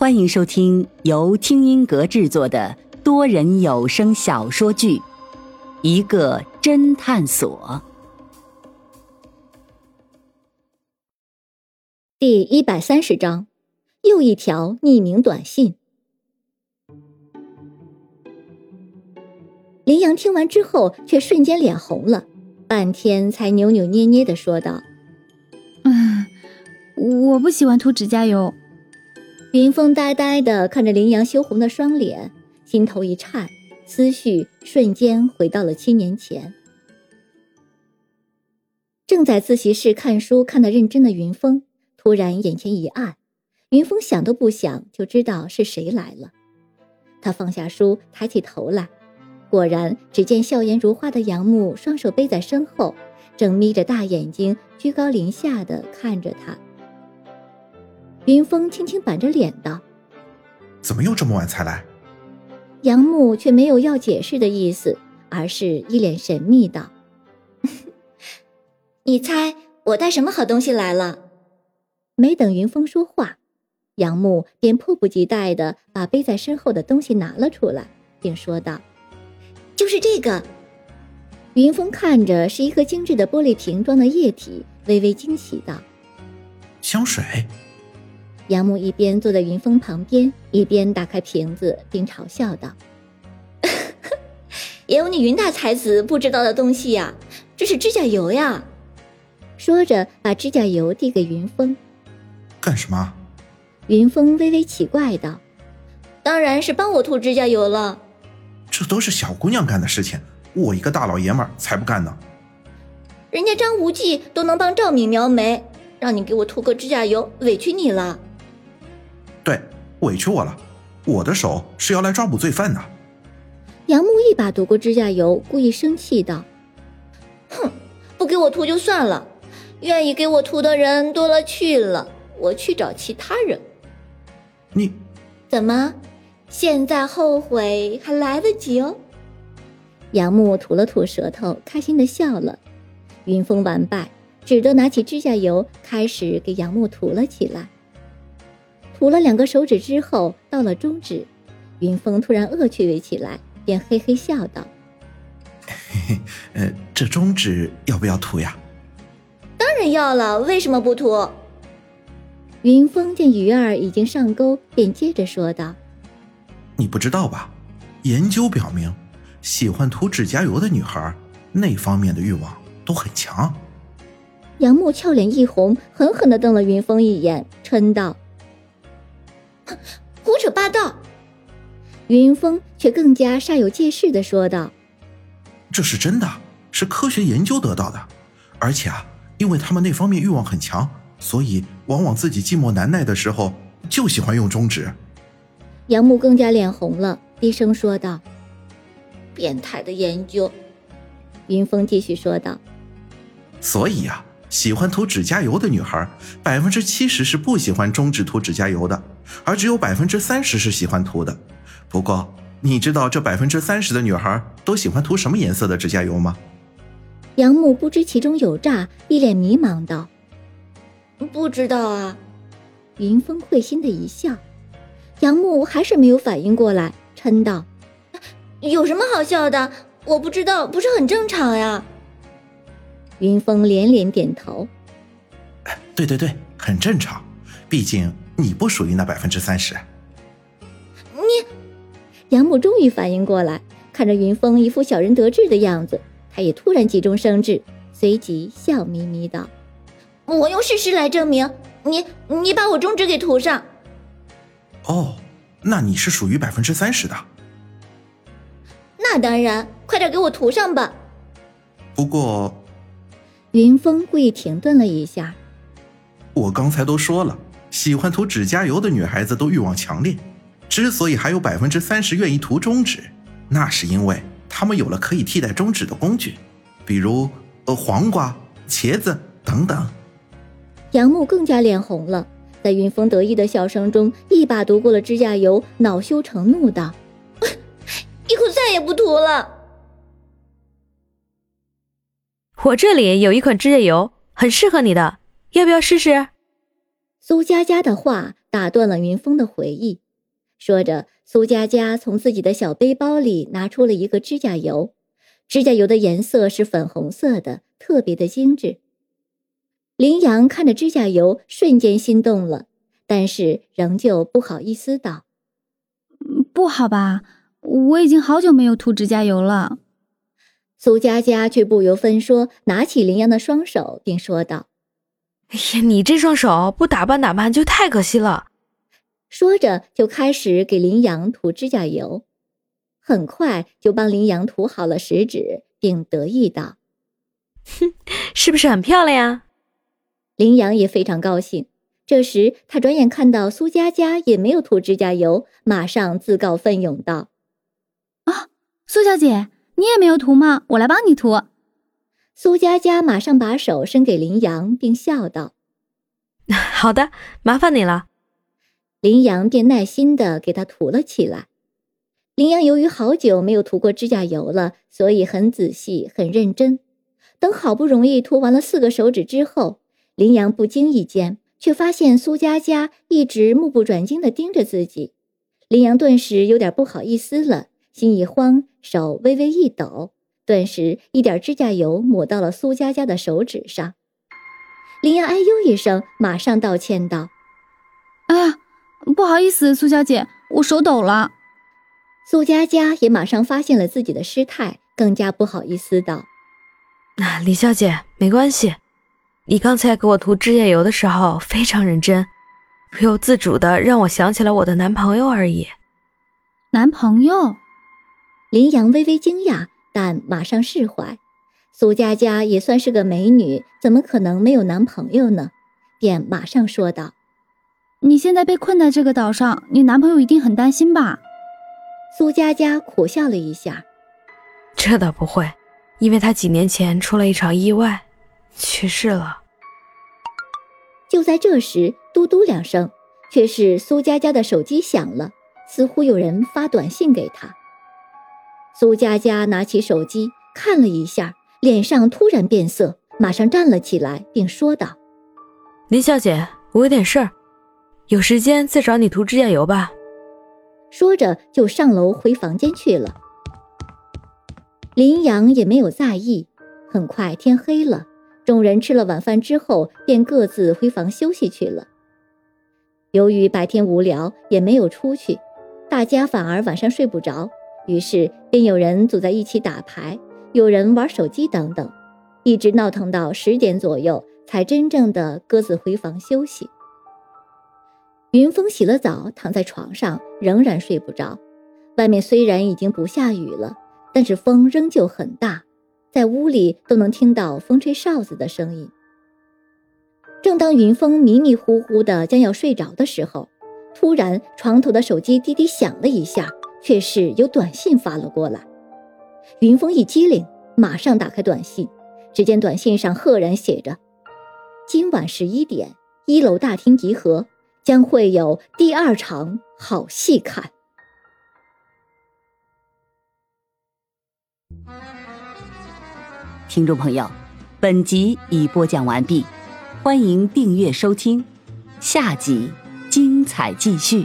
欢迎收听由听音阁制作的多人有声小说剧《一个侦探所》第一百三十章，又一条匿名短信。林阳听完之后，却瞬间脸红了，半天才扭扭捏捏的说道：“嗯，我不喜欢涂指甲油。”云峰呆呆的看着林阳羞红的双脸，心头一颤，思绪瞬间回到了七年前。正在自习室看书看得认真的云峰，突然眼前一暗，云峰想都不想就知道是谁来了。他放下书，抬起头来，果然只见笑颜如花的杨木双手背在身后，正眯着大眼睛，居高临下的看着他。云峰轻轻板着脸道：“怎么又这么晚才来？”杨木却没有要解释的意思，而是一脸神秘道：“ 你猜我带什么好东西来了？”没等云峰说话，杨木便迫不及待的把背在身后的东西拿了出来，并说道：“就是这个。”云峰看着是一个精致的玻璃瓶装的液体，微微惊喜道：“香水。”杨木一边坐在云峰旁边，一边打开瓶子，并嘲笑道：“也有你云大才子不知道的东西呀，这是指甲油呀。”说着，把指甲油递给云峰。“干什么？”云峰微微奇怪道：“当然是帮我涂指甲油了。”“这都是小姑娘干的事情，我一个大老爷们儿才不干呢。”“人家张无忌都能帮赵敏描眉，让你给我涂个指甲油，委屈你了。”对，委屈我了，我的手是要来抓捕罪犯的。杨木一把夺过指甲油，故意生气道：“哼，不给我涂就算了，愿意给我涂的人多了去了，我去找其他人。”你怎么现在后悔还来得及哦？杨木吐了吐舌头，开心的笑了。云峰完败，只得拿起指甲油，开始给杨木涂了起来。涂了两个手指之后，到了中指，云峰突然恶趣味起来，便嘿嘿笑道：“嘿嘿，呃，这中指要不要涂呀？”“当然要了，为什么不涂？”云峰见鱼儿已经上钩，便接着说道：“你不知道吧？研究表明，喜欢涂指甲油的女孩，那方面的欲望都很强。”杨木俏脸一红，狠狠的瞪了云峰一眼，嗔道。胡扯八道！云峰却更加煞有介事的说道：“这是真的，是科学研究得到的，而且啊，因为他们那方面欲望很强，所以往往自己寂寞难耐的时候就喜欢用中指。”杨木更加脸红了，低声说道：“变态的研究。”云峰继续说道：“所以呀。”喜欢涂指甲油的女孩，百分之七十是不喜欢中指涂指甲油的，而只有百分之三十是喜欢涂的。不过，你知道这百分之三十的女孩都喜欢涂什么颜色的指甲油吗？杨木不知其中有诈，一脸迷茫道：“不知道啊。”云峰会心的一笑，杨木还是没有反应过来，嗔道：“有什么好笑的？我不知道，不是很正常呀。”云峰连连点头，对对对，很正常，毕竟你不属于那百分之三十。你，杨母终于反应过来，看着云峰一副小人得志的样子，他也突然急中生智，随即笑眯眯道：“我用事实来证明，你你把我中指给涂上。”哦，那你是属于百分之三十的。那当然，快点给我涂上吧。不过。云峰故意停顿了一下。我刚才都说了，喜欢涂指甲油的女孩子都欲望强烈。之所以还有百分之三十愿意涂中指，那是因为她们有了可以替代中指的工具，比如呃黄瓜、茄子等等。杨木更加脸红了，在云峰得意的笑声中，一把夺过了指甲油，恼羞成怒道：“ 以后再也不涂了。”我这里有一款指甲油，很适合你的，要不要试试？苏佳佳的话打断了云峰的回忆。说着，苏佳佳从自己的小背包里拿出了一个指甲油，指甲油的颜色是粉红色的，特别的精致。林阳看着指甲油，瞬间心动了，但是仍旧不好意思道：“不好吧，我已经好久没有涂指甲油了。”苏佳佳却不由分说，拿起林阳的双手，并说道：“哎呀，你这双手不打扮打扮就太可惜了。”说着就开始给林阳涂指甲油，很快就帮林阳涂好了食指，并得意道：“哼，是不是很漂亮呀？”林阳也非常高兴。这时他转眼看到苏佳佳也没有涂指甲油，马上自告奋勇道：“啊，苏小姐。”你也没有涂吗？我来帮你涂。苏佳佳马上把手伸给林阳，并笑道：“ 好的，麻烦你了。”林阳便耐心的给她涂了起来。林阳由于好久没有涂过指甲油了，所以很仔细、很认真。等好不容易涂完了四个手指之后，林阳不经意间却发现苏佳佳一直目不转睛的盯着自己。林阳顿时有点不好意思了。心一慌，手微微一抖，顿时一点指甲油抹到了苏佳佳的手指上。林阳哎呦一声，马上道歉道：“哎呀，不好意思，苏小姐，我手抖了。”苏佳佳也马上发现了自己的失态，更加不好意思道：“那李小姐，没关系，你刚才给我涂指甲油的时候非常认真，不由自主的让我想起了我的男朋友而已。”男朋友。林阳微微惊讶，但马上释怀。苏佳佳也算是个美女，怎么可能没有男朋友呢？便马上说道：“你现在被困在这个岛上，你男朋友一定很担心吧？”苏佳佳苦笑了一下：“这倒不会，因为他几年前出了一场意外，去世了。”就在这时，嘟嘟两声，却是苏佳佳的手机响了，似乎有人发短信给她。苏佳佳拿起手机看了一下，脸上突然变色，马上站了起来，并说道：“林小姐，我有点事儿，有时间再找你涂指甲油吧。”说着就上楼回房间去了。林阳也没有在意。很快天黑了，众人吃了晚饭之后，便各自回房休息去了。由于白天无聊，也没有出去，大家反而晚上睡不着。于是便有人组在一起打牌，有人玩手机等等，一直闹腾到十点左右，才真正的各自回房休息。云峰洗了澡，躺在床上，仍然睡不着。外面虽然已经不下雨了，但是风仍旧很大，在屋里都能听到风吹哨子的声音。正当云峰迷迷糊糊的将要睡着的时候，突然床头的手机滴滴响了一下。却是有短信发了过来，云峰一激灵，马上打开短信，只见短信上赫然写着：“今晚十一点，一楼大厅集合，将会有第二场好戏看。”听众朋友，本集已播讲完毕，欢迎订阅收听，下集精彩继续。